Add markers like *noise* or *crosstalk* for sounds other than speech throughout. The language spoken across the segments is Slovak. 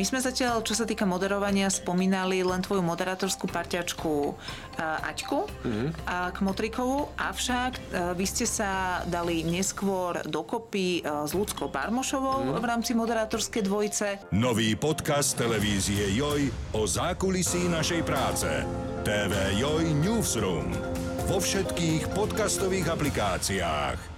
My sme zatiaľ, čo sa týka moderovania, spomínali len tvoju moderátorskú parťačku uh, Aťku mm-hmm. uh, Kmotrikovu, avšak uh, vy ste sa dali neskôr dokopy uh, s Ľudskou Barmošovou mm-hmm. v rámci moderátorskej dvojice. Nový podcast televízie Joj o zákulisí našej práce. TV Joj Newsroom. Vo všetkých podcastových aplikáciách.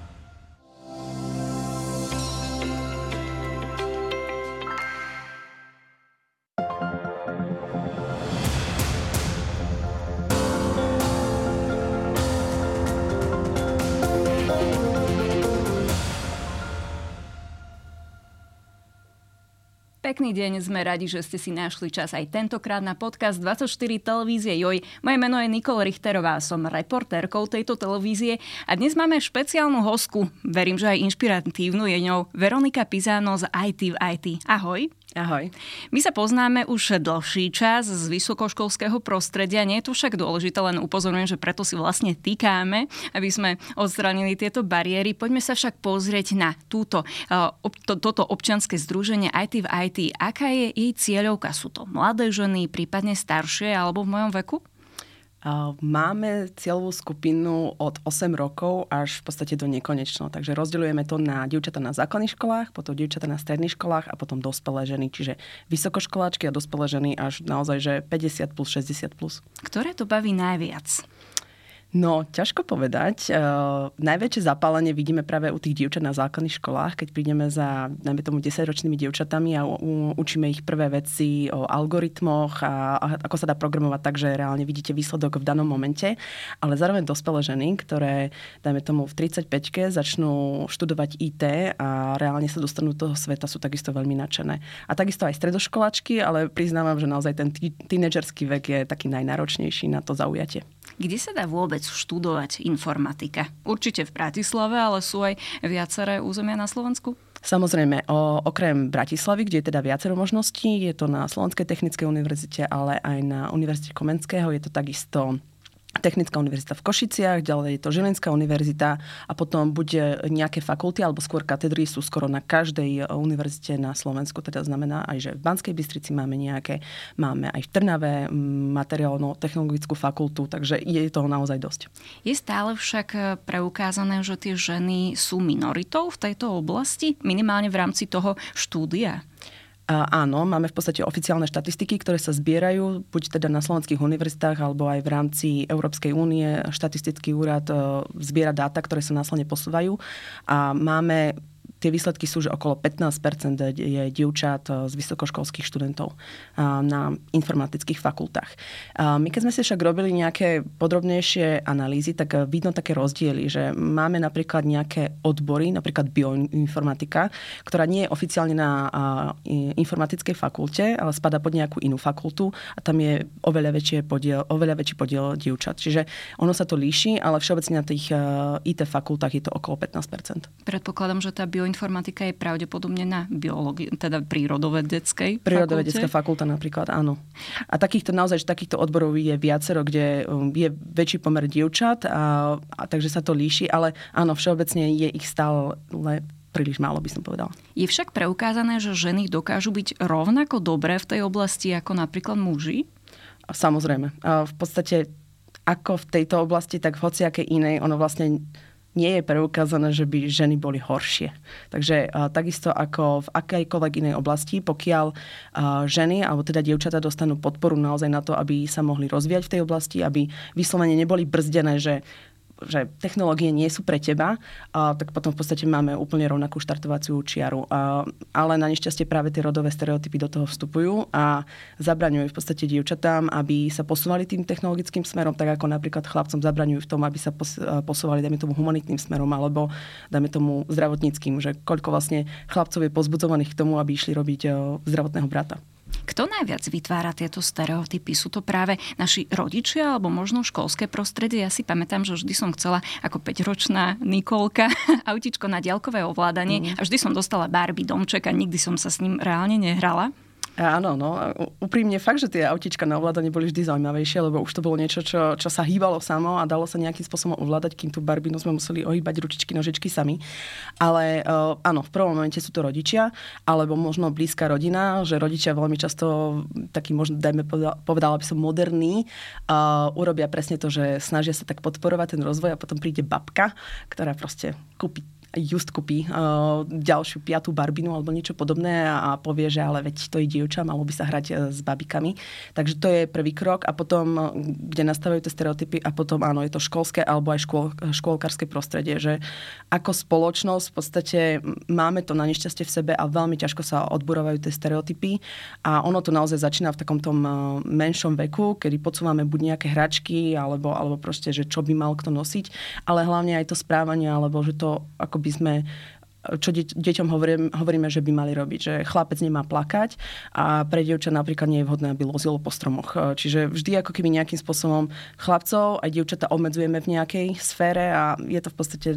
Pekný deň, sme radi, že ste si našli čas aj tentokrát na podcast 24 televízie Joj. Moje meno je Nikol Richterová, som reportérkou tejto televízie a dnes máme špeciálnu hosku, verím, že aj inšpiratívnu, je ňou Veronika Pizano z IT v IT. Ahoj. Ahoj. My sa poznáme už dlhší čas z vysokoškolského prostredia. Nie je to však dôležité, len upozorňujem, že preto si vlastne týkáme, aby sme odstranili tieto bariéry. Poďme sa však pozrieť na túto, eh, to, toto občianske združenie IT v IT. Aká je jej cieľovka? Sú to mladé ženy, prípadne staršie alebo v mojom veku? Máme cieľovú skupinu od 8 rokov až v podstate do nekonečno. Takže rozdeľujeme to na dievčata na základných školách, potom dievčata na stredných školách a potom dospelé ženy. Čiže vysokoškoláčky a dospelé ženy až naozaj, že 50 plus, 60 plus. Ktoré to baví najviac? No, ťažko povedať. Uh, najväčšie zapálenie vidíme práve u tých dievčat na základných školách, keď prídeme za, najmä tomu, 10-ročnými dievčatami a u, učíme ich prvé veci o algoritmoch a, a ako sa dá programovať tak, že reálne vidíte výsledok v danom momente. Ale zároveň dospelé ženy, ktoré, dajme tomu, v 35-ke začnú študovať IT a reálne sa dostanú do toho sveta, sú takisto veľmi nadšené. A takisto aj stredoškoláčky, ale priznávam, že naozaj ten tínedžerský vek je taký najnáročnejší na to zaujatie. Kde sa dá vôbec študovať informatika? Určite v Bratislave, ale sú aj viaceré územia na Slovensku? Samozrejme, o, okrem Bratislavy, kde je teda viacero možností, je to na Slovenskej technickej univerzite, ale aj na Univerzite Komenského, je to takisto Technická univerzita v Košiciach, ďalej je to Žilinská univerzita a potom bude nejaké fakulty alebo skôr katedry sú skoro na každej e, univerzite na Slovensku. Teda znamená aj, že v Banskej Bystrici máme nejaké, máme aj v Trnave materiálno-technologickú fakultu, takže je toho naozaj dosť. Je stále však e, preukázané, že tie ženy sú minoritou v tejto oblasti, minimálne v rámci toho štúdia? Áno, máme v podstate oficiálne štatistiky, ktoré sa zbierajú buď teda na slovenských univerzitách alebo aj v rámci Európskej únie. Štatistický úrad e, zbiera dáta, ktoré sa následne posúvajú. A máme tie výsledky sú, že okolo 15% je dievčat eh, z vysokoškolských študentov eh, na informatických fakultách. My keď sme si však robili nejaké podrobnejšie analýzy, tak eh, vidno také rozdiely, že máme napríklad nejaké odbory, napríklad bioinformatika, ktorá nie je oficiálne na informatickej fakulte, ale spada pod nejakú inú fakultu a tam je oveľa, väčšie podiel, oveľa väčší podiel dievčat. Čiže ono sa to líši, ale všeobecne na tých IT fakultách je to okolo 15%. Predpokladám, že tá bioinformatika bioinformatika je pravdepodobne na biológii, teda prírodovedeckej Prírodovedecká fakulta napríklad, áno. A takýchto naozaj, že takýchto odborov je viacero, kde um, je väčší pomer dievčat, a, a takže sa to líši, ale áno, všeobecne je ich stále príliš málo, by som povedala. Je však preukázané, že ženy dokážu byť rovnako dobré v tej oblasti ako napríklad muži? Samozrejme. V podstate ako v tejto oblasti, tak v hociakej inej, ono vlastne nie je preukázané, že by ženy boli horšie. Takže takisto ako v akejkoľvek inej oblasti, pokiaľ ženy alebo teda dievčatá dostanú podporu naozaj na to, aby sa mohli rozvíjať v tej oblasti, aby vyslovene neboli brzdené, že že technológie nie sú pre teba, tak potom v podstate máme úplne rovnakú štartovaciu čiaru. Ale na nešťastie práve tie rodové stereotypy do toho vstupujú a zabraňujú v podstate dievčatám, aby sa posúvali tým technologickým smerom, tak ako napríklad chlapcom zabraňujú v tom, aby sa posúvali, dajme tomu, humanitným smerom alebo, dajme tomu, zdravotníckým, že koľko vlastne chlapcov je pozbudzovaných k tomu, aby išli robiť zdravotného brata. Kto najviac vytvára tieto stereotypy? Sú to práve naši rodičia alebo možno školské prostredie? Ja si pamätám, že vždy som chcela ako 5-ročná Nikolka *laughs* autičko na diaľkové ovládanie mm. a vždy som dostala Barbie domček a nikdy som sa s ním reálne nehrala. Áno, no. Úprimne fakt, že tie autička na ovládanie boli vždy zaujímavejšie, lebo už to bolo niečo, čo, čo sa hýbalo samo a dalo sa nejakým spôsobom ovládať, kým tú barbinu sme museli ohýbať ručičky, nožičky sami. Ale uh, áno, v prvom momente sú to rodičia, alebo možno blízka rodina, že rodičia veľmi často taký možno, dajme povedala by som, moderný, uh, urobia presne to, že snažia sa tak podporovať ten rozvoj a potom príde babka, ktorá proste kúpi just kúpi uh, ďalšiu piatú barbinu alebo niečo podobné a povie, že ale veď to je dievča, malo by sa hrať uh, s babikami. Takže to je prvý krok a potom, kde nastavujú tie stereotypy a potom áno, je to školské alebo aj škôl, škôlkarské prostredie, že ako spoločnosť v podstate máme to na nešťastie v sebe a veľmi ťažko sa odburovajú tie stereotypy a ono to naozaj začína v takom tom menšom veku, kedy podsúvame buď nejaké hračky alebo, alebo proste, že čo by mal kto nosiť, ale hlavne aj to správanie, alebo že to ako by sme čo deť, deťom hovorím, hovoríme, že by mali robiť. Že chlapec nemá plakať a pre dievča napríklad nie je vhodné, aby lozilo po stromoch. Čiže vždy ako keby nejakým spôsobom chlapcov a dievčata obmedzujeme v nejakej sfére a je to v podstate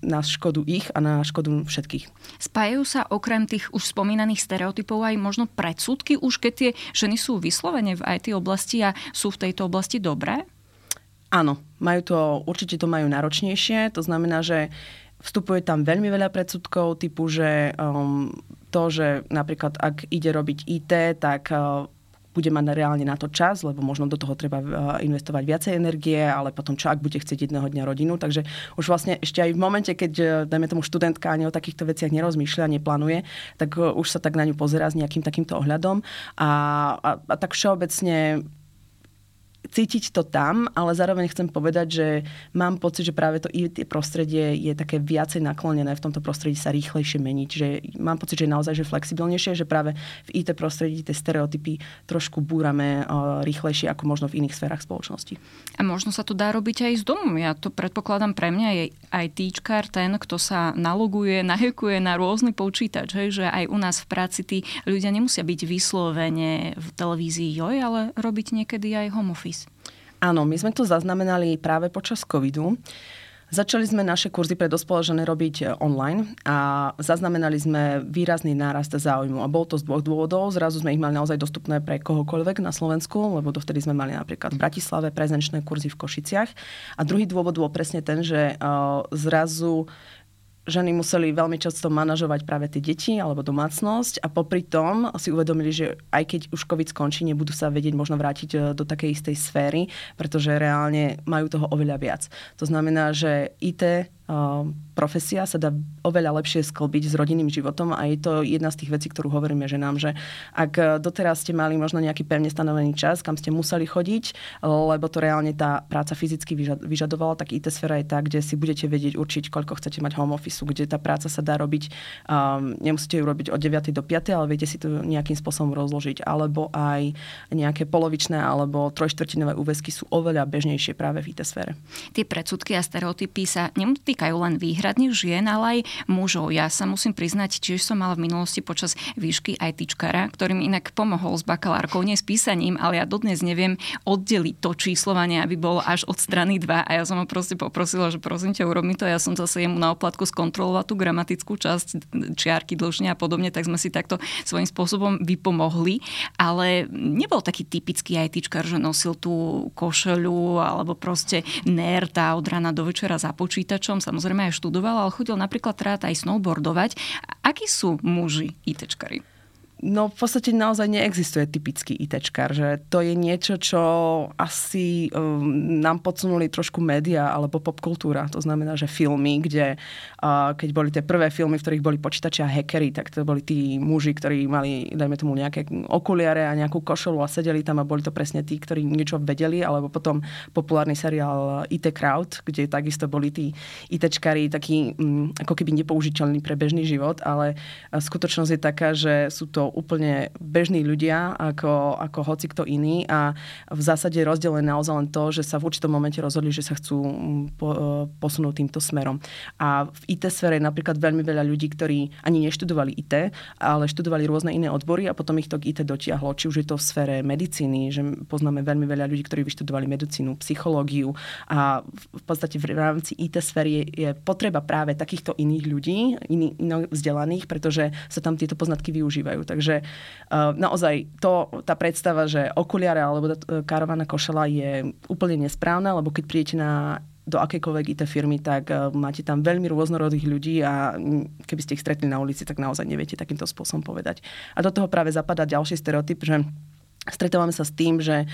na škodu ich a na škodu všetkých. Spájajú sa okrem tých už spomínaných stereotypov aj možno predsudky, už keď tie ženy sú vyslovene v IT oblasti a sú v tejto oblasti dobré? Áno, majú to, určite to majú náročnejšie. To znamená, že Vstupuje tam veľmi veľa predsudkov, typu, že um, to, že napríklad ak ide robiť IT, tak uh, bude mať reálne na to čas, lebo možno do toho treba uh, investovať viacej energie, ale potom čo, ak bude chcieť jedného dňa rodinu. Takže už vlastne ešte aj v momente, keď, uh, dajme tomu študentka ani o takýchto veciach nerozmýšľa, neplánuje, tak uh, už sa tak na ňu pozera s nejakým takýmto ohľadom. A, a, a tak všeobecne cítiť to tam, ale zároveň chcem povedať, že mám pocit, že práve to IT prostredie je také viacej naklonené v tomto prostredí sa rýchlejšie meniť. Že mám pocit, že je naozaj že flexibilnejšie, že práve v IT prostredí tie stereotypy trošku búrame rýchlejšie ako možno v iných sférach spoločnosti. A možno sa to dá robiť aj z domu. Ja to predpokladám pre mňa je aj týčkar ten, kto sa naloguje, *laughs* nahekuje na rôzny počítač, že aj u nás v práci tí ľudia nemusia byť vyslovene v televízii joj, ale robiť niekedy aj home office. Áno, my sme to zaznamenali práve počas covidu. Začali sme naše kurzy pre dospelé ženy robiť e, online a zaznamenali sme výrazný nárast záujmu. A bol to z dvoch dôvodov. Zrazu sme ich mali naozaj dostupné pre kohokoľvek na Slovensku, lebo dovtedy sme mali napríklad v Bratislave prezenčné kurzy v Košiciach. A druhý dôvod bol presne ten, že uh, zrazu ženy museli veľmi často manažovať práve tie deti alebo domácnosť a popri tom si uvedomili, že aj keď už COVID skončí, nebudú sa vedieť možno vrátiť e, do takej istej sféry, pretože reálne majú toho oveľa viac. To znamená, že IT profesia sa dá oveľa lepšie sklbiť s rodinným životom a je to jedna z tých vecí, ktorú hovoríme ženám, že ak doteraz ste mali možno nejaký pevne stanovený čas, kam ste museli chodiť, lebo to reálne tá práca fyzicky vyžadovala, tak IT sféra je tá, kde si budete vedieť určiť, koľko chcete mať home office, kde tá práca sa dá robiť, um, nemusíte ju robiť od 9. do 5. ale viete si to nejakým spôsobom rozložiť. Alebo aj nejaké polovičné alebo trojštvrtinové úväzky sú oveľa bežnejšie práve v IT sfére. Tie predsudky a stereotypy sa nemôžu netýkajú len výhradne žien, ale aj mužov. Ja sa musím priznať, tiež som mala v minulosti počas výšky aj tyčkara, ktorým inak pomohol s bakalárkou, nie s písaním, ale ja dodnes neviem oddeliť to číslovanie, aby bolo až od strany 2 a ja som ho proste poprosila, že prosím ťa, urob mi to. Ja som zase jemu na oplatku skontrolovala tú gramatickú časť, čiarky dlžne a podobne, tak sme si takto svojím spôsobom vypomohli. Ale nebol taký typický aj tyčkar, že nosil tú košelu alebo proste nerta od rána do večera za počítačom samozrejme aj študoval, ale chodil napríklad rád aj snowboardovať. Akí sú muži ITčkari? No v podstate naozaj neexistuje typický ITčkar, že to je niečo, čo asi um, nám podsunuli trošku média alebo popkultúra. To znamená, že filmy, kde uh, keď boli tie prvé filmy, v ktorých boli počítači a hackery, tak to boli tí muži, ktorí mali, dajme tomu, nejaké okuliare a nejakú košelu a sedeli tam a boli to presne tí, ktorí niečo vedeli, alebo potom populárny seriál IT Crowd, kde takisto boli tí ITčkari takí um, ako keby nepoužiteľní pre bežný život, ale skutočnosť je taká, že sú to úplne bežní ľudia, ako, ako hoci kto iný a v zásade rozdiel je naozaj len to, že sa v určitom momente rozhodli, že sa chcú mm, po, e, posunúť týmto smerom. A v IT sfére je napríklad veľmi veľa ľudí, ktorí ani neštudovali IT, ale študovali rôzne iné odbory a potom ich to k IT dotiahlo. Či už je to v sfére medicíny, že poznáme veľmi veľa ľudí, ktorí vyštudovali medicínu, psychológiu a v podstate v rámci IT sféry je, je potreba práve takýchto iných ľudí, iných, vzdelaných, pretože sa tam tieto poznatky využívajú. Tak Takže uh, naozaj to, tá predstava, že okuliare alebo karovaná košela je úplne nesprávna, lebo keď prídete na do akejkoľvek IT firmy, tak uh, máte tam veľmi rôznorodých ľudí a keby ste ich stretli na ulici, tak naozaj neviete takýmto spôsobom povedať. A do toho práve zapadá ďalší stereotyp, že Stretávame sa s tým, že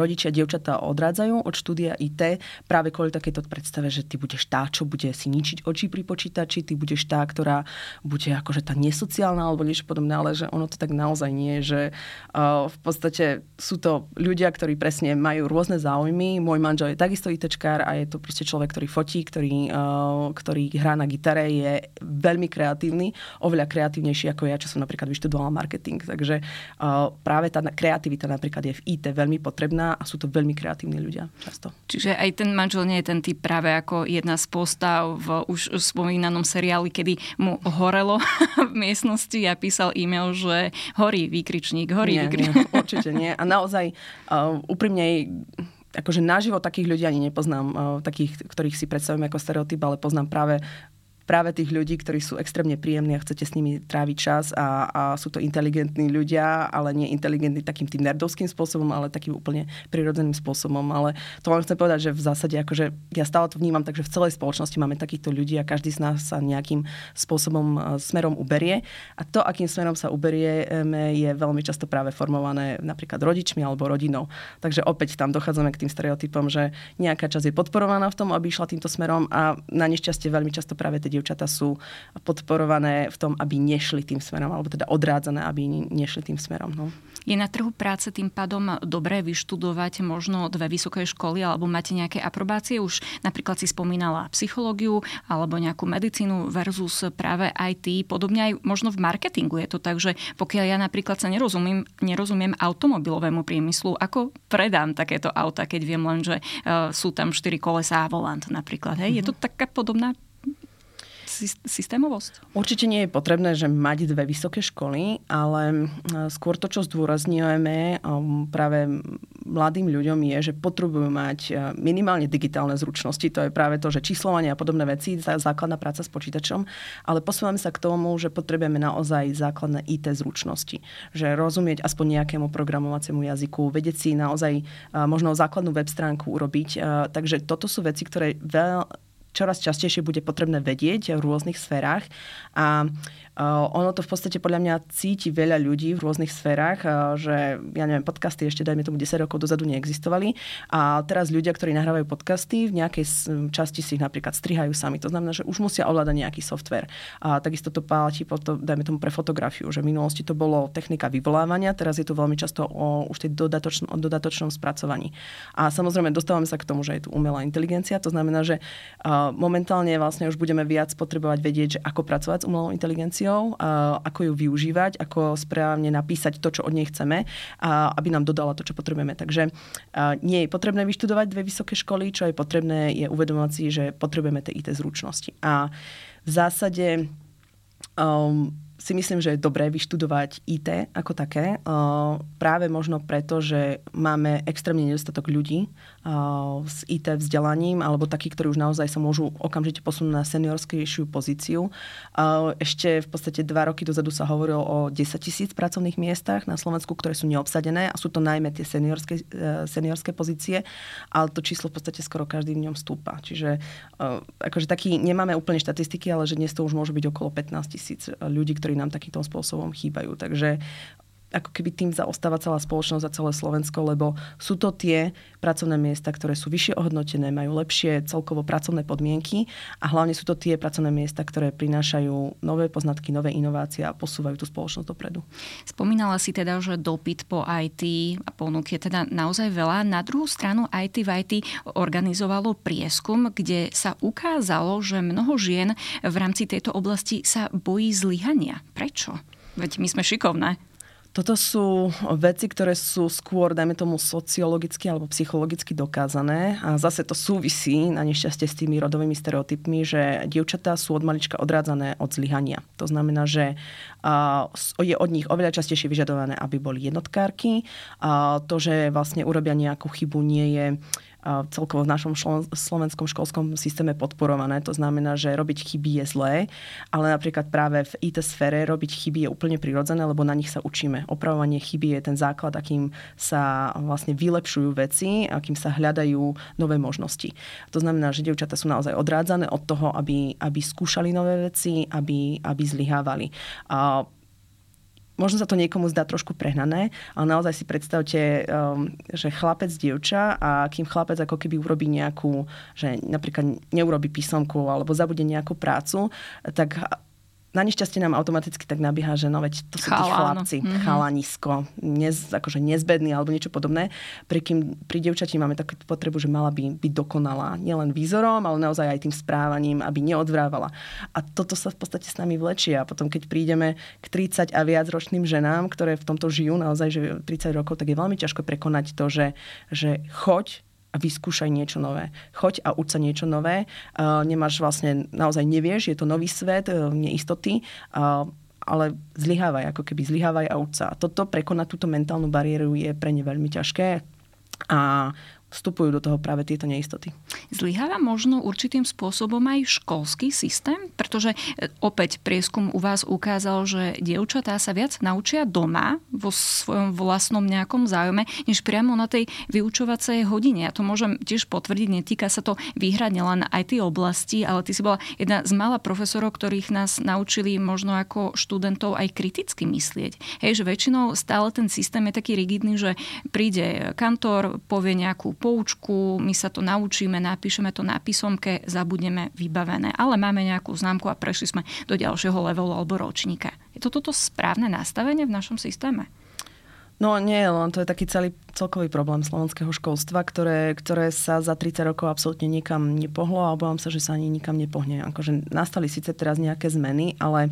rodičia dievčatá odrádzajú od štúdia IT práve kvôli takéto predstave, že ty budeš tá, čo bude si ničiť oči pri počítači, ty budeš tá, ktorá bude akože tá nesociálna alebo niečo podobné, ale že ono to tak naozaj nie, že v podstate sú to ľudia, ktorí presne majú rôzne záujmy. Môj manžel je takisto ITčkár a je to proste človek, ktorý fotí, ktorý, ktorý hrá na gitare, je veľmi kreatívny, oveľa kreatívnejší ako ja, čo som napríklad vyštudovala marketing. Takže práve tá kreativita napríklad je v IT veľmi potrebná a sú to veľmi kreatívni ľudia často. Čiže aj ten manžel nie je ten typ práve ako jedna z postav v už spomínanom seriáli, kedy mu horelo *laughs* v miestnosti a písal e-mail, že horí výkričník, horí nie, výkričník. Nie, *laughs* určite nie. A naozaj uh, úprimne akože naživo takých ľudí ani nepoznám, uh, takých, ktorých si predstavím ako stereotyp, ale poznám práve práve tých ľudí, ktorí sú extrémne príjemní a chcete s nimi tráviť čas a, a sú to inteligentní ľudia, ale nie inteligentní takým tým nerdovským spôsobom, ale takým úplne prirodzeným spôsobom. Ale to vám chcem povedať, že v zásade akože ja stále to vnímam, takže v celej spoločnosti máme takýchto ľudí a každý z nás sa nejakým spôsobom e, smerom uberie. A to, akým smerom sa uberieme, je veľmi často práve formované napríklad rodičmi alebo rodinou. Takže opäť tam dochádzame k tým stereotypom, že nejaká časť je podporovaná v tom, aby išla týmto smerom a na nešťastie veľmi často práve tie dievčatá sú podporované v tom, aby nešli tým smerom, alebo teda odrádzané, aby nešli tým smerom. No. Je na trhu práce tým pádom dobré vyštudovať možno dve vysoké školy, alebo máte nejaké aprobácie? Už napríklad si spomínala psychológiu, alebo nejakú medicínu versus práve IT. Podobne aj možno v marketingu je to tak, že pokiaľ ja napríklad sa nerozumiem, nerozumiem automobilovému priemyslu, ako predám takéto auta, keď viem len, že uh, sú tam štyri kolesá a volant napríklad. Hej? Mm-hmm. Je to mhm. taká podobná systémovosť? Určite nie je potrebné, že mať dve vysoké školy, ale skôr to, čo zdôrazňujeme um, práve mladým ľuďom je, že potrebujú mať uh, minimálne digitálne zručnosti. To je práve to, že číslovanie a podobné veci, základná práca s počítačom, ale posúvame sa k tomu, že potrebujeme naozaj základné IT zručnosti. Že rozumieť aspoň nejakému programovaciemu jazyku, vedieť si naozaj uh, možno základnú web stránku urobiť. Uh, takže toto sú veci, ktoré veľ, čoraz častejšie bude potrebné vedieť v rôznych sférach. A ono to v podstate podľa mňa cíti veľa ľudí v rôznych sférach, uh, že ja neviem, podcasty ešte dajme tomu 10 rokov dozadu neexistovali a teraz ľudia, ktorí nahrávajú podcasty, v nejakej časti si ich napríklad strihajú sami. To znamená, že už musia ovládať nejaký software. A takisto to páči, dajme tomu pre fotografiu, že v minulosti to bolo technika vyvolávania, teraz je to veľmi často o už tej dodatočnom, o dodatočnom spracovaní. A samozrejme dostávame sa k tomu, že je tu umelá inteligencia, to znamená, že uh, momentálne vlastne už budeme viac potrebovať vedieť, že ako pracovať s umelou inteligenciou informáciou, ako ju využívať, ako správne napísať to, čo od nej chceme, aby nám dodala to, čo potrebujeme. Takže nie je potrebné vyštudovať dve vysoké školy, čo je potrebné je uvedomovať si, že potrebujeme tie IT zručnosti. A v zásade um, si myslím, že je dobré vyštudovať IT ako také. Práve možno preto, že máme extrémne nedostatok ľudí s IT vzdelaním, alebo takí, ktorí už naozaj sa môžu okamžite posunúť na seniorskejšiu pozíciu. Ešte v podstate dva roky dozadu sa hovorilo o 10 tisíc pracovných miestach na Slovensku, ktoré sú neobsadené a sú to najmä tie seniorské, seniorské pozície, ale to číslo v podstate skoro každý v ňom stúpa. Čiže akože taký, nemáme úplne štatistiky, ale že dnes to už môže byť okolo 15 tisíc ľudí, ktorí nám takýmto spôsobom chýbajú. Takže ako keby tým zaostáva celá spoločnosť a celé Slovensko, lebo sú to tie pracovné miesta, ktoré sú vyššie ohodnotené, majú lepšie celkovo pracovné podmienky a hlavne sú to tie pracovné miesta, ktoré prinášajú nové poznatky, nové inovácie a posúvajú tú spoločnosť dopredu. Spomínala si teda, že dopyt po IT a ponúk je teda naozaj veľa. Na druhú stranu IT v IT organizovalo prieskum, kde sa ukázalo, že mnoho žien v rámci tejto oblasti sa bojí zlyhania. Prečo? Veď my sme šikovné. Toto sú veci, ktoré sú skôr, dajme tomu, sociologicky alebo psychologicky dokázané. A zase to súvisí na nešťastie s tými rodovými stereotypmi, že dievčatá sú od malička odrádzané od zlyhania. To znamená, že je od nich oveľa častejšie vyžadované, aby boli jednotkárky. A to, že vlastne urobia nejakú chybu, nie je celkovo v našom slovenskom školskom systéme podporované. To znamená, že robiť chyby je zlé, ale napríklad práve v IT sfére robiť chyby je úplne prirodzené, lebo na nich sa učíme. Opravovanie chyby je ten základ, akým sa vlastne vylepšujú veci, akým sa hľadajú nové možnosti. To znamená, že dievčatá sú naozaj odrádzané od toho, aby, aby skúšali nové veci, aby, aby zlyhávali. A možno sa to niekomu zdá trošku prehnané, ale naozaj si predstavte, um, že chlapec, dievča a kým chlapec ako keby urobí nejakú, že napríklad neurobi písomku alebo zabude nejakú prácu, tak na nešťastie nám automaticky tak nabíha, že no veď to sú tí chlapci, mm-hmm. chalanisko, nez, akože nezbedný alebo niečo podobné. Pri, kým, pri devčati máme takú potrebu, že mala by byť dokonalá. Nielen výzorom, ale naozaj aj tým správaním, aby neodvrávala. A toto sa v podstate s nami vlečie. A potom, keď prídeme k 30 a viac ročným ženám, ktoré v tomto žijú naozaj že 30 rokov, tak je veľmi ťažko prekonať to, že, že choď a vyskúšaj niečo nové. Choď a uč sa niečo nové. Nemáš vlastne, naozaj nevieš, je to nový svet, uh, neistoty, ale zlyhávaj, ako keby zlyhávaj a uč sa. Toto, prekonať túto mentálnu bariéru je pre ne veľmi ťažké a vstupujú do toho práve tieto neistoty. Zlyháva možno určitým spôsobom aj školský systém? Pretože e, opäť prieskum u vás ukázal, že dievčatá sa viac naučia doma vo svojom vlastnom nejakom záujme, než priamo na tej vyučovacej hodine. Ja to môžem tiež potvrdiť, netýka sa to výhradne len aj tej oblasti, ale ty si bola jedna z mála profesorov, ktorých nás naučili možno ako študentov aj kriticky myslieť. Hej, že väčšinou stále ten systém je taký rigidný, že príde kantor, povie nejakú poučku, my sa to naučíme, napíšeme to na písomke, zabudneme vybavené. Ale máme nejakú známku a prešli sme do ďalšieho levelu alebo ročníka. Je to toto správne nastavenie v našom systéme? No nie, len to je taký celý celkový problém slovenského školstva, ktoré, ktoré sa za 30 rokov absolútne nikam nepohlo a obávam sa, že sa ani nikam nepohne. Akože nastali síce teraz nejaké zmeny, ale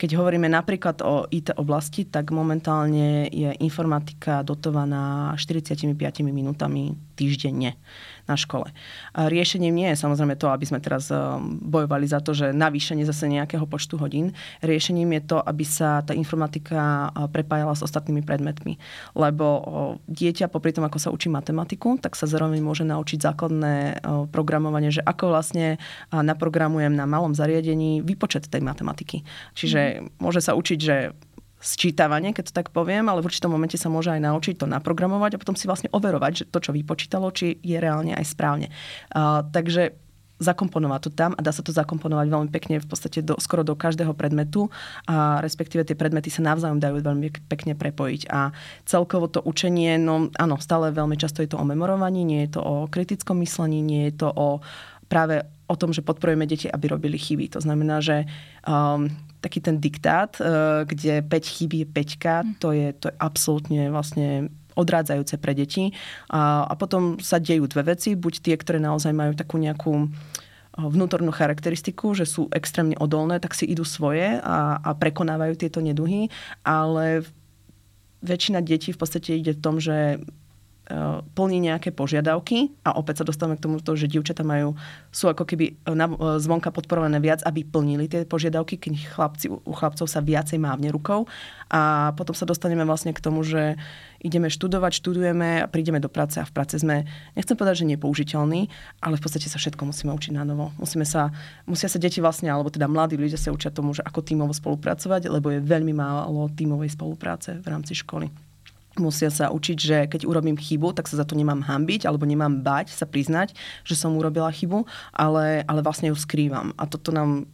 keď hovoríme napríklad o IT oblasti, tak momentálne je informatika dotovaná 45 minútami týždenne na škole. Riešením nie je samozrejme to, aby sme teraz eh, bojovali za to, že navýšenie zase nejakého počtu hodín. Riešením je to, aby sa tá informatika eh, prepájala s ostatnými predmetmi. Lebo dieťa popri tom, ako sa učí matematiku, tak sa zároveň môže naučiť základné programovanie, že ako vlastne naprogramujem na malom zariadení výpočet tej matematiky. Čiže mm. môže sa učiť, že sčítavanie, keď to tak poviem, ale v určitom momente sa môže aj naučiť to naprogramovať a potom si vlastne overovať, že to, čo vypočítalo, či je reálne aj správne. Uh, takže zakomponovať to tam a dá sa to zakomponovať veľmi pekne v podstate do, skoro do každého predmetu a respektíve tie predmety sa navzájom dajú veľmi pekne prepojiť. A celkovo to učenie, no áno, stále veľmi často je to o memorovaní, nie je to o kritickom myslení, nie je to o práve o tom, že podporujeme deti, aby robili chyby. To znamená, že um, taký ten diktát, e, kde 5 chybí je 5, mm. to je, to je absolútne vlastne odrádzajúce pre deti. A, a potom sa dejú dve veci, buď tie, ktoré naozaj majú takú nejakú e, vnútornú charakteristiku, že sú extrémne odolné, tak si idú svoje a, a prekonávajú tieto neduhy, ale väčšina detí v podstate ide v tom, že plní nejaké požiadavky a opäť sa dostávame k tomu, že dievčatá majú, sú ako keby e, e, zvonka podporované viac, aby plnili tie požiadavky, keď chlapci, u chlapcov sa viacej mávne rukou a potom sa dostaneme vlastne k tomu, že ideme študovať, študujeme a prídeme do práce a v práce sme, nechcem povedať, že nepoužiteľní, ale v podstate sa všetko musíme učiť na novo. Musíme sa, musia sa deti vlastne, alebo teda mladí ľudia sa učia tomu, že ako tímovo spolupracovať, lebo je veľmi málo tímovej spolupráce v rámci školy musia sa učiť, že keď urobím chybu, tak sa za to nemám hambiť alebo nemám bať sa priznať, že som urobila chybu, ale, ale vlastne ju skrývam. A toto nám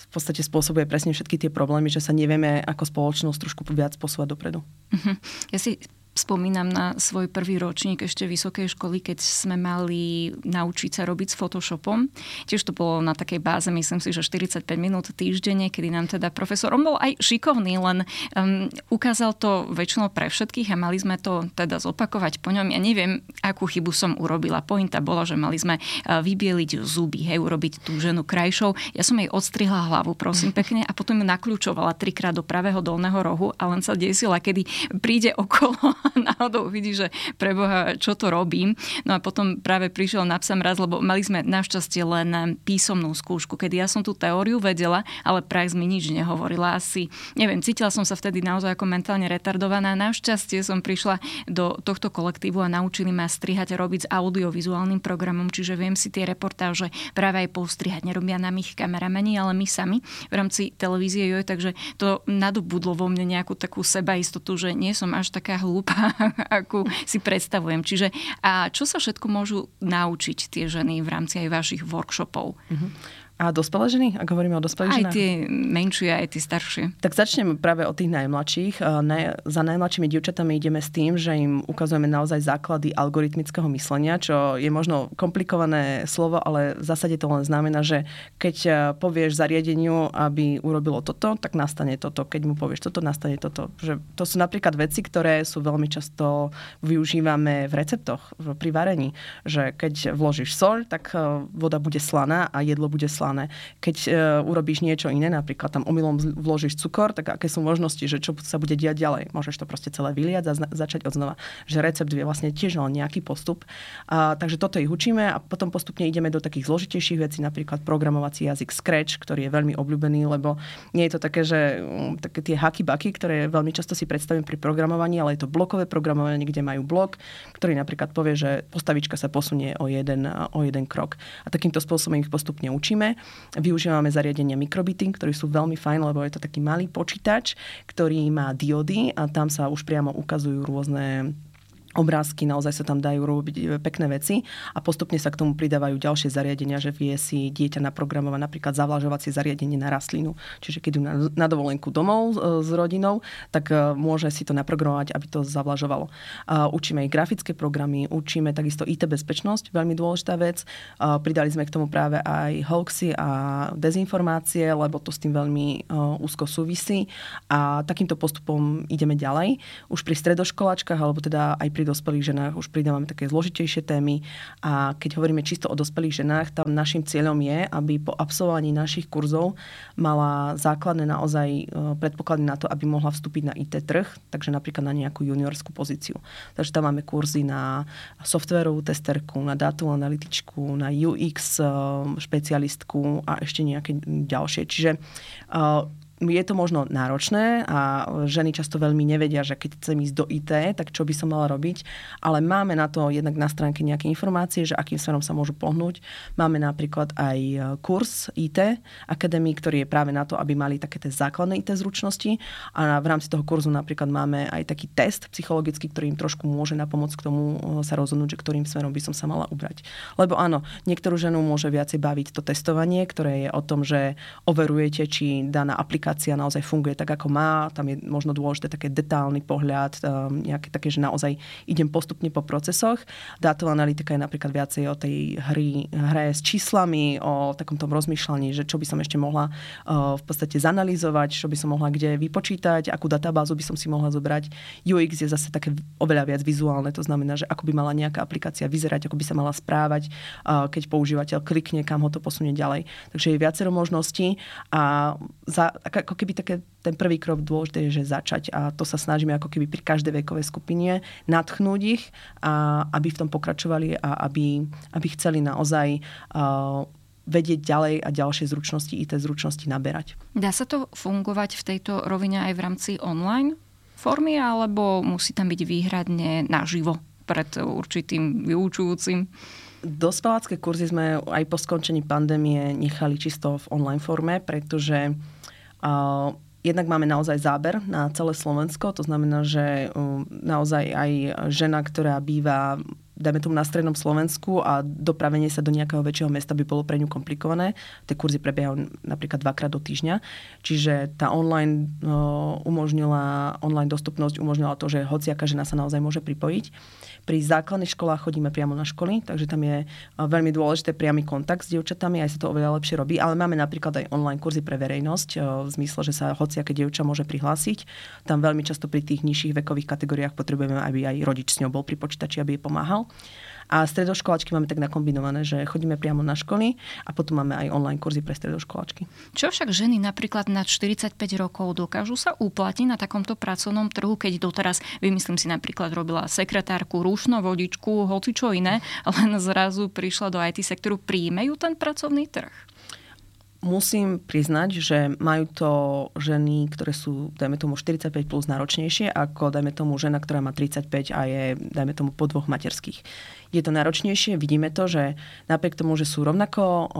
v podstate spôsobuje presne všetky tie problémy, že sa nevieme ako spoločnosť trošku viac posúvať dopredu. Uh-huh. Ja si spomínam na svoj prvý ročník ešte vysokej školy, keď sme mali naučiť sa robiť s Photoshopom. Tiež to bolo na takej báze, myslím si, že 45 minút týždenne, kedy nám teda profesor, on bol aj šikovný, len um, ukázal to väčšinou pre všetkých a mali sme to teda zopakovať po ňom. Ja neviem, akú chybu som urobila. Pointa bola, že mali sme uh, vybieliť zuby, hej, urobiť tú ženu krajšou. Ja som jej odstrihla hlavu, prosím pekne, a potom ju nakľúčovala trikrát do pravého dolného rohu a len sa desila, kedy príde okolo *laughs* náhodou vidí, že preboha, čo to robím. No a potom práve prišiel na psa mraz, lebo mali sme našťastie len písomnú skúšku, kedy ja som tú teóriu vedela, ale prax mi nič nehovorila. Asi, neviem, cítila som sa vtedy naozaj ako mentálne retardovaná. Našťastie som prišla do tohto kolektívu a naučili ma strihať a robiť s audiovizuálnym programom, čiže viem si tie reportáže práve aj postrihať. Nerobia nám ich kameramani, ale my sami v rámci televízie Joj, takže to nadobudlo vo mne nejakú takú sebaistotu, že nie som až taká hlúpa, akú si predstavujem. Čiže a čo sa všetko môžu naučiť tie ženy v rámci aj vašich workshopov? Mm-hmm. A dospelé ženy, ak hovoríme o dospelých ženách? Aj tie menšie, aj tie staršie. Tak začneme práve od tých najmladších. za najmladšími dievčatami ideme s tým, že im ukazujeme naozaj základy algoritmického myslenia, čo je možno komplikované slovo, ale v zásade to len znamená, že keď povieš zariadeniu, aby urobilo toto, tak nastane toto. Keď mu povieš toto, nastane toto. Že to sú napríklad veci, ktoré sú veľmi často využívame v receptoch, pri varení. Že keď vložíš soľ, tak voda bude slaná a jedlo bude slané komplikované. Keď uh, urobíš niečo iné, napríklad tam omylom vložíš cukor, tak aké sú možnosti, že čo sa bude diať ďalej. Môžeš to proste celé vyliať a začať od znova. Že recept je vlastne tiež len nejaký postup. A, takže toto ich učíme a potom postupne ideme do takých zložitejších vecí, napríklad programovací jazyk Scratch, ktorý je veľmi obľúbený, lebo nie je to také, že um, také tie haky baky, ktoré veľmi často si predstavím pri programovaní, ale je to blokové programovanie, kde majú blok, ktorý napríklad povie, že postavička sa posunie o jeden, o jeden krok. A takýmto spôsobom ich postupne učíme. Využívame zariadenia mikrobity, ktorí sú veľmi fajn, lebo je to taký malý počítač, ktorý má diody a tam sa už priamo ukazujú rôzne obrázky, naozaj sa tam dajú robiť e, pekné veci a postupne sa k tomu pridávajú ďalšie zariadenia, že vie si dieťa naprogramovať napríklad zavlažovacie zariadenie na rastlinu. Čiže keď idú na, dovolenku domov e, s rodinou, tak e, môže si to naprogramovať, aby to zavlažovalo. Učíme aj grafické programy, učíme takisto IT bezpečnosť, veľmi dôležitá vec. Pridali sme k tomu práve aj hoaxy a dezinformácie, lebo to s tým veľmi úzko súvisí a takýmto postupom ideme ďalej. Už pri stredoškoláčkach, alebo teda aj pri pri dospelých ženách už pridávame také zložitejšie témy a keď hovoríme čisto o dospelých ženách, tam našim cieľom je, aby po absolvovaní našich kurzov mala základné naozaj e, predpoklady na to, aby mohla vstúpiť na IT trh, takže napríklad na nejakú juniorskú pozíciu. Takže tam máme kurzy na softverovú testerku, na dátovú analytičku, na UX e, špecialistku a ešte nejaké ďalšie. Čiže e, je to možno náročné a ženy často veľmi nevedia, že keď chcem ísť do IT, tak čo by som mala robiť. Ale máme na to jednak na stránke nejaké informácie, že akým smerom sa môžu pohnúť. Máme napríklad aj e, kurz IT Academy, ktorý je práve na to, aby mali také tie základné IT zručnosti. A v rámci toho kurzu napríklad máme aj taký test psychologický, ktorý im trošku môže napomôcť k tomu e, sa rozhodnúť, že ktorým smerom by som sa mala ubrať. Lebo áno, niektorú ženu môže viacej baviť to testovanie, ktoré je o tom, že overujete, či daná aplikácia aplikácia naozaj funguje tak, ako má. Tam je možno dôležité také detálny pohľad, um, nejaké také, že naozaj idem postupne po procesoch. Dátová analytika je napríklad viacej o tej hry, hre s číslami, o takom tom rozmýšľaní, že čo by som ešte mohla uh, v podstate zanalizovať, čo by som mohla kde vypočítať, akú databázu by som si mohla zobrať. UX je zase také oveľa viac vizuálne, to znamená, že ako by mala nejaká aplikácia vyzerať, ako by sa mala správať, uh, keď používateľ klikne, kam ho to posunie ďalej. Takže je viacero možností a za, ako keby také, ten prvý krok dôležité je, že začať a to sa snažíme ako keby pri každej vekovej skupine natchnúť ich, a aby v tom pokračovali a aby, aby chceli naozaj uh, vedieť ďalej a ďalšie zručnosti, IT zručnosti naberať. Dá sa to fungovať v tejto rovine aj v rámci online formy, alebo musí tam byť výhradne naživo pred určitým vyučujúcim? Dospelácké kurzy sme aj po skončení pandémie nechali čisto v online forme, pretože Jednak máme naozaj záber na celé Slovensko, to znamená, že um, naozaj aj žena, ktorá býva dajme tomu na strednom Slovensku a dopravenie sa do nejakého väčšieho mesta by bolo pre ňu komplikované. Tie kurzy prebiehajú napríklad dvakrát do týždňa. Čiže tá online umožnila, online dostupnosť umožnila to, že hociaká žena sa naozaj môže pripojiť. Pri základných školách chodíme priamo na školy, takže tam je veľmi dôležité priamy kontakt s dievčatami, aj sa to oveľa lepšie robí, ale máme napríklad aj online kurzy pre verejnosť, v zmysle, že sa hociaké dievča môže prihlásiť. Tam veľmi často pri tých nižších vekových kategóriách potrebujeme, aby aj rodič s ňou bol pri počítači, aby jej pomáhal. A stredoškoláčky máme tak nakombinované, že chodíme priamo na školy a potom máme aj online kurzy pre stredoškoláčky. Čo však ženy napríklad nad 45 rokov dokážu sa uplatniť na takomto pracovnom trhu, keď doteraz, vymyslím si napríklad, robila sekretárku, rušno, vodičku, hoci čo iné, *laughs* len zrazu prišla do IT sektoru, príjmejú ten pracovný trh? Musím priznať, že majú to ženy, ktoré sú, dajme tomu, 45 plus náročnejšie, ako, dajme tomu, žena, ktorá má 35 a je, dajme tomu, po dvoch materských je to náročnejšie. Vidíme to, že napriek tomu, že sú rovnako,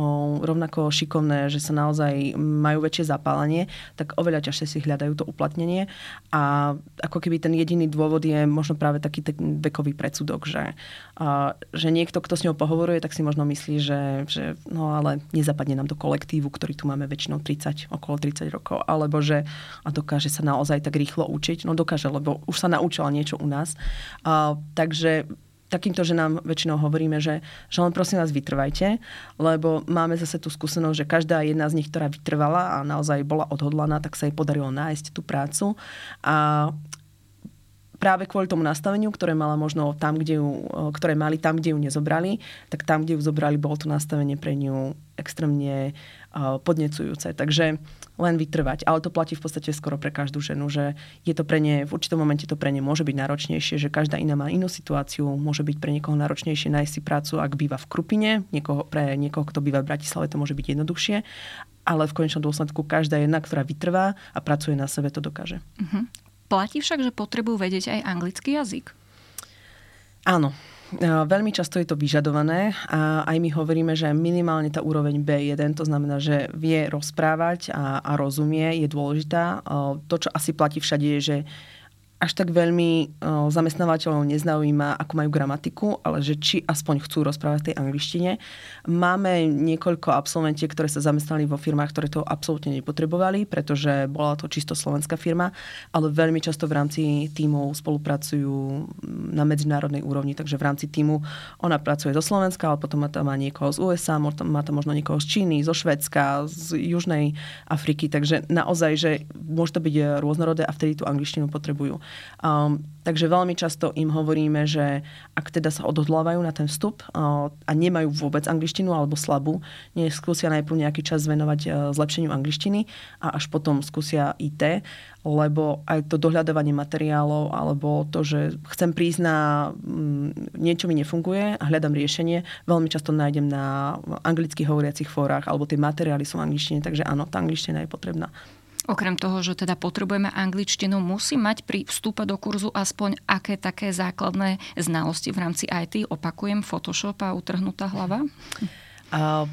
rovnako šikovné, že sa naozaj majú väčšie zapálenie, tak oveľa ťažšie si hľadajú to uplatnenie. A ako keby ten jediný dôvod je možno práve taký ten vekový predsudok, že, a, že niekto, kto s ňou pohovoruje, tak si možno myslí, že, že no ale nezapadne nám do kolektívu, ktorý tu máme väčšinou 30, okolo 30 rokov, alebo že a dokáže sa naozaj tak rýchlo učiť. No dokáže, lebo už sa naučila niečo u nás. A, takže takýmto ženám väčšinou hovoríme, že, že len prosím vás vytrvajte, lebo máme zase tú skúsenosť, že každá jedna z nich, ktorá vytrvala a naozaj bola odhodlaná, tak sa jej podarilo nájsť tú prácu. A práve kvôli tomu nastaveniu, ktoré mala možno tam, kde ju, ktoré mali tam, kde ju nezobrali, tak tam, kde ju zobrali, bolo to nastavenie pre ňu extrémne podnecujúce. Takže len vytrvať. Ale to platí v podstate skoro pre každú ženu, že je to pre ne, v určitom momente to pre ne môže byť náročnejšie, že každá iná má inú situáciu, môže byť pre niekoho náročnejšie nájsť si prácu, ak býva v Krupine, niekoho, pre niekoho, kto býva v Bratislave, to môže byť jednoduchšie, ale v konečnom dôsledku každá jedna, ktorá vytrvá a pracuje na sebe, to dokáže. Uh-huh. Platí však, že potrebujú vedieť aj anglický jazyk. Áno, Veľmi často je to vyžadované a aj my hovoríme, že minimálne tá úroveň B1, to znamená, že vie rozprávať a, a rozumie, je dôležitá. To, čo asi platí všade, je, že až tak veľmi zamestnávateľov nezaujíma, ako majú gramatiku, ale že či aspoň chcú rozprávať v tej angličtine. Máme niekoľko absolventiek, ktoré sa zamestnali vo firmách, ktoré to absolútne nepotrebovali, pretože bola to čisto slovenská firma, ale veľmi často v rámci týmov spolupracujú na medzinárodnej úrovni, takže v rámci týmu ona pracuje zo Slovenska, ale potom má tam má niekoho z USA, má tam možno niekoho z Číny, zo Švedska, z Južnej Afriky, takže naozaj, že môže to byť rôznorodé a vtedy tú angličtinu potrebujú. Um, takže veľmi často im hovoríme, že ak teda sa odhodlávajú na ten vstup uh, a nemajú vôbec angličtinu alebo slabú, nech skúsia najprv nejaký čas venovať uh, zlepšeniu angličtiny a až potom skúsia IT, lebo aj to dohľadávanie materiálov alebo to, že chcem prísť na um, niečo mi nefunguje a hľadám riešenie, veľmi často nájdem na anglicky hovoriacich fórach alebo tie materiály sú v angličtine, takže áno, tá angličtina je potrebná. Okrem toho, že teda potrebujeme angličtinu, musí mať pri vstupe do kurzu aspoň aké také základné znalosti v rámci IT. Opakujem, Photoshop a utrhnutá hlava? Uh,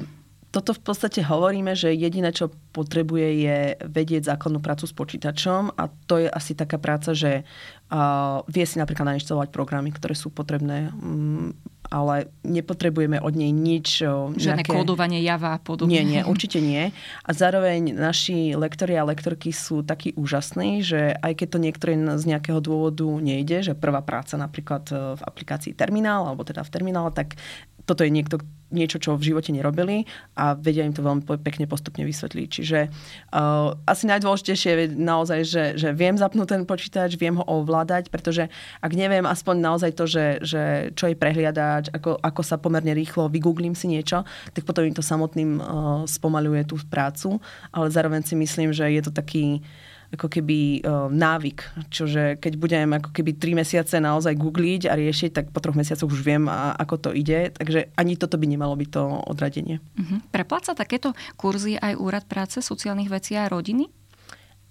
toto v podstate hovoríme, že jediné, čo potrebuje, je vedieť základnú prácu s počítačom a to je asi taká práca, že uh, vie si napríklad nainštalovať programy, ktoré sú potrebné um, ale nepotrebujeme od nej nič. Žiadne nejaké... kódovanie Java a podobne. Nie, nie, určite nie. A zároveň naši lektori a lektorky sú takí úžasní, že aj keď to niektoré z nejakého dôvodu nejde, že prvá práca napríklad e, v aplikácii Terminál, alebo teda v Terminále, tak toto je niekto, niečo, čo v živote nerobili a vedia im to veľmi pekne postupne vysvetliť. Čiže uh, asi najdôležitejšie je naozaj, že, že viem zapnúť ten počítač, viem ho ovládať, pretože ak neviem aspoň naozaj to, že, že čo je prehliadač, ako, ako sa pomerne rýchlo vygooglím si niečo, tak potom im to samotným uh, spomaluje tú prácu, ale zároveň si myslím, že je to taký ako keby uh, návyk. Čože keď budem ako keby tri mesiace naozaj googliť a riešiť, tak po troch mesiacoch už viem, a, ako to ide. Takže ani toto by nemalo byť to odradenie. Uh-huh. Prepláca takéto kurzy aj Úrad práce, sociálnych vecí a rodiny?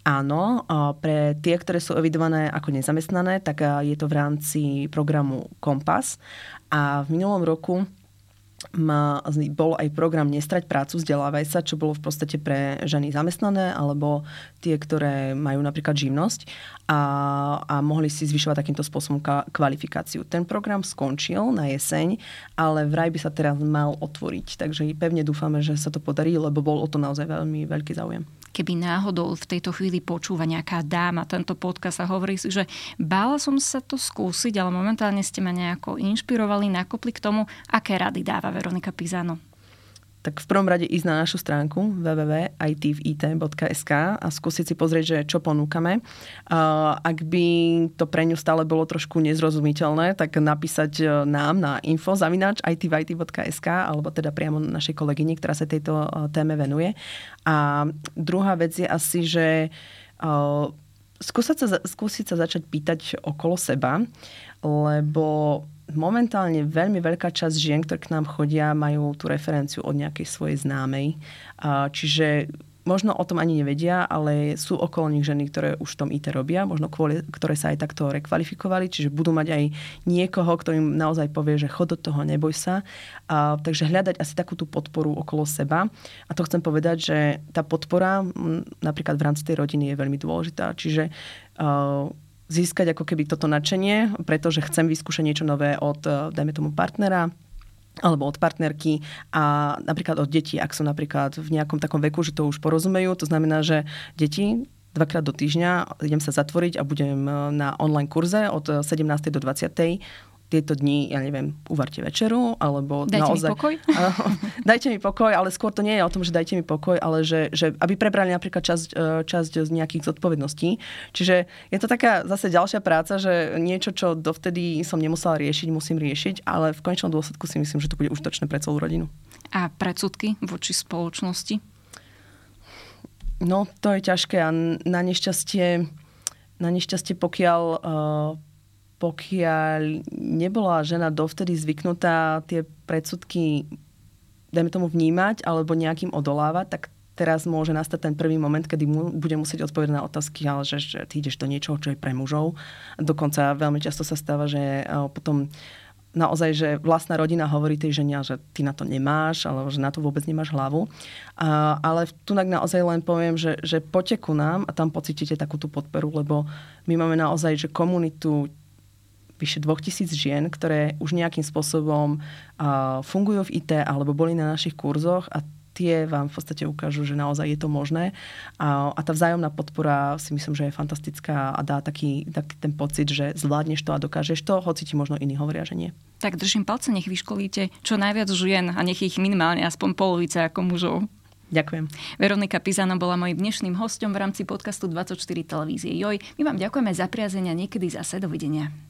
Áno, pre tie, ktoré sú evidované ako nezamestnané, tak je to v rámci programu Kompas. A v minulom roku má, bol aj program Nestrať prácu, vzdelávaj sa, čo bolo v podstate pre ženy zamestnané alebo tie, ktoré majú napríklad živnosť a, a mohli si zvyšovať takýmto spôsobom kvalifikáciu. Ten program skončil na jeseň, ale vraj by sa teraz mal otvoriť, takže pevne dúfame, že sa to podarí, lebo bol o to naozaj veľmi veľký záujem keby náhodou v tejto chvíli počúva nejaká dáma tento podcast a hovorí si, že bála som sa to skúsiť, ale momentálne ste ma nejako inšpirovali, nakopli k tomu, aké rady dáva Veronika Pizano? tak v prvom rade ísť na našu stránku www.itvit.sk a skúsiť si pozrieť, že čo ponúkame. Ak by to pre ňu stále bolo trošku nezrozumiteľné, tak napísať e, nám na info zavinač itvit.sk alebo teda priamo našej kolegyni, ktorá sa tejto e, téme venuje. A druhá vec je asi, že e, skúsiť sa, skúsiť sa začať pýtať okolo seba, lebo momentálne veľmi veľká časť žien, ktoré k nám chodia, majú tú referenciu od nejakej svojej známej. Čiže možno o tom ani nevedia, ale sú okolo nich ženy, ktoré už v tom IT robia, možno kvôli, ktoré sa aj takto rekvalifikovali, čiže budú mať aj niekoho, kto im naozaj povie, že chod do toho, neboj sa. A, takže hľadať asi takú tú podporu okolo seba. A to chcem povedať, že tá podpora napríklad v rámci tej rodiny je veľmi dôležitá. Čiže uh, získať ako keby toto nadšenie, pretože chcem vyskúšať niečo nové od, eh, dajme tomu, partnera, alebo od partnerky a napríklad od detí, ak sú napríklad v nejakom takom veku, že to už porozumejú. To znamená, že deti dvakrát do týždňa idem sa zatvoriť a budem eh, na online kurze od 17. do 20 tieto dni, ja neviem, uvarte večeru, alebo dajte naozaj... mi pokoj? *laughs* dajte mi pokoj, ale skôr to nie je o tom, že dajte mi pokoj, ale že, že aby prebrali napríklad časť, e, časť z nejakých zodpovedností. Čiže je to taká zase ďalšia práca, že niečo, čo dovtedy som nemusela riešiť, musím riešiť, ale v konečnom dôsledku si myslím, že to bude užitočné pre celú rodinu. A predsudky voči spoločnosti? No, to je ťažké a na nešťastie, na nešťastie pokiaľ uh, pokiaľ nebola žena dovtedy zvyknutá tie predsudky, dajme tomu vnímať, alebo nejakým odolávať, tak teraz môže nastať ten prvý moment, kedy mu bude musieť odpovedať na otázky, ale že, že ty ideš do niečoho, čo je pre mužov. Dokonca veľmi často sa stáva, že potom naozaj, že vlastná rodina hovorí tej ženia, že ty na to nemáš, alebo že na to vôbec nemáš hlavu. A, ale tu naozaj len poviem, že, že poďte nám a tam pocítite takú tú podporu, lebo my máme naozaj, že komunitu vyše 2000 žien, ktoré už nejakým spôsobom fungujú v IT alebo boli na našich kurzoch a tie vám v podstate ukážu, že naozaj je to možné. A, a tá vzájomná podpora si myslím, že je fantastická a dá taký, taký ten pocit, že zvládneš to a dokážeš to, hoci ti možno iní hovoria, že nie. Tak držím palce, nech vyškolíte čo najviac žien a nech ich minimálne aspoň polovice ako mužov. Ďakujem. Veronika Pizano bola mojim dnešným hostom v rámci podcastu 24 televízie JOJ. My vám ďakujeme za priazenia niekedy zase. Dovidenia.